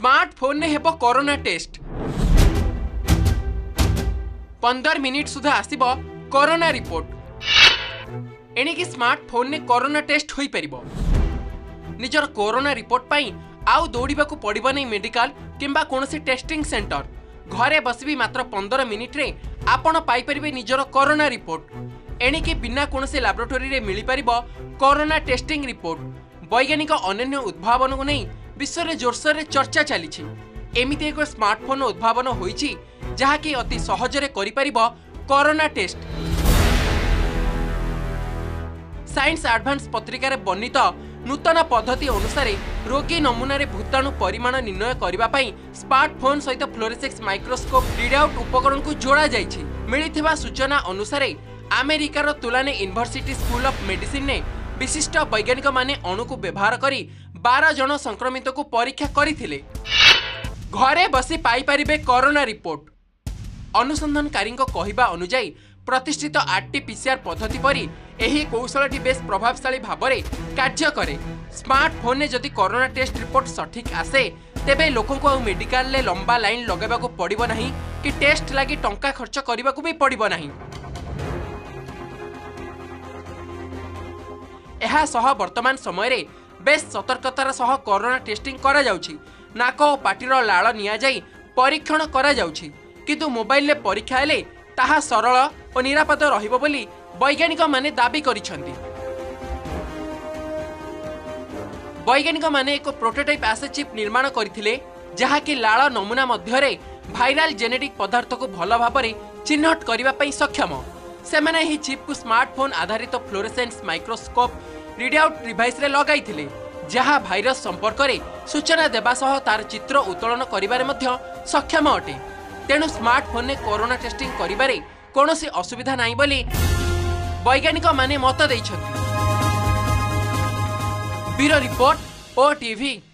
સ્માર્ટફોનને ହେବ corona test ପନ୍ଦର minute ସୁଦ୍ଧା ଆସିବ କରୋନା ରିପୋର୍ଟ ଏଣିକି ସ୍ମାର୍ଟଫୋନରେ କରୋନା ଟେଷ୍ଟ ହୋଇପାରିବ ନିଜର କରୋନା ରିପୋର୍ଟ ପାଇଁ ଆଉ ଦୌଡ଼ିବାକୁ ପଡ଼ିବନି ମେଡିକାଲ କିମ୍ବା କୌଣସି ଟେଷ୍ଟିଂ ସେଣ୍ଟର ଘରେ ବସିବି ମାତ୍ର ପନ୍ଦର ମିନିଟ୍ରେ ଆପଣ ପାଇପାରିବେ ନିଜର କରୋନା ରିପୋର୍ଟ ଏଣିକି ବିନା କୌଣସି ଲାବୋରେଟୋରୀରେ ମିଳିପାରିବ କରୋନା ଟେଷ୍ଟିଂ ରିପୋର୍ଟ ବୈଜ୍ଞାନିକ ଅନନ୍ୟ ଉଦ୍ଭାବନକୁ ନେଇ ବିଶ୍ୱରେ ଜୋରସୋରରେ ଚର୍ଚ୍ଚା ଚାଲିଛି ଏମିତି ଏକ ସ୍ମାର୍ଟଫୋନ୍ ଉଦ୍ଭାବନ ହୋଇଛି ଯାହାକି ଅତି ସହଜରେ କରିପାରିବ କରୋନା ଟେଷ୍ଟ ସାଇନ୍ସ ଆଡଭାନ୍ସ ପତ୍ରିକାରେ ବର୍ଣ୍ଣିତ ନୂତନ ପଦ୍ଧତି ଅନୁସାରେ ରୋଗୀ ନମୁନାରେ ଭୂତାଣୁ ପରିମାଣ ନିର୍ଣ୍ଣୟ କରିବା ପାଇଁ ସ୍ମାର୍ଟଫୋନ୍ ସହିତ ଫ୍ଲୋରେସେକ୍ସ ମାଇକ୍ରୋସ୍କୋପ୍ ରିଡଆଉଟ୍ ଉପକରଣକୁ ଯୋଡ଼ାଯାଇଛି ମିଳିଥିବା ସୂଚନା ଅନୁସାରେ ଆମେରିକାର ତୁଲାନେ ୟୁନିଭର୍ସିଟି ସ୍କୁଲ ଅଫ୍ ମେଡିସିନରେ বিশিষ্ট বৈজ্ঞানিক মানে অণুকু ব্যবহার করে বার জন সংক্রমিতক পরীক্ষা করে ঘরে বসি পাইপারে করোনা রিপোর্ট অনুসন্ধানকারী কহা অনুযায়ী প্রতিষ্ঠিত আরটি পিসিআর পদ্ধতি পরি এই কৌশলটি বেশ প্রভাবশালী ভাবে কার্য করে স্মার্টফোনে যদি করোনা টেস্ট রিপোর্ট সঠিক আসে তেবে লোক মেডিকালে লম্বা লাইন লগাইবা পড়ব না কি টেস্ট লাগি টঙ্কা খরচ করা পড়ব না एहा यहाँसँग बर्तमान समयमा बेस सतर्कतारोना टेस्टिङ गराउँछ नाक ओ पाटी लाल निया परीक्षण गरिदिनु मोबाइ परीक्षालेलद रह वैज्ञानिक दावी गरिन्छ वैज्ञानिक एक प्रोटोटाइप एसेड चिप निर्माण गरि नमुना भाइराल जेनेटिक पदारर्थको भल भावना चिह्नट गर्दा सक्षम ସେମାନେ ଏହି ଚିପ୍କୁ ସ୍ମାର୍ଟଫୋନ୍ ଆଧାରିତ ଫ୍ଲୋରେସେନ୍ସ ମାଇକ୍ରୋସ୍କୋପ୍ ରିଡ଼ଆଉଟ୍ ଡିଭାଇସ୍ରେ ଲଗାଇଥିଲେ ଯାହା ଭାଇରସ୍ ସମ୍ପର୍କରେ ସୂଚନା ଦେବା ସହ ତାର ଚିତ୍ର ଉତ୍ତୋଳନ କରିବାରେ ମଧ୍ୟ ସକ୍ଷମ ଅଟେ ତେଣୁ ସ୍ମାର୍ଟଫୋନ୍ରେ କରୋନା ଟେଷ୍ଟିଂ କରିବାରେ କୌଣସି ଅସୁବିଧା ନାହିଁ ବୋଲି ବୈଜ୍ଞାନିକମାନେ ମତ ଦେଇଛନ୍ତି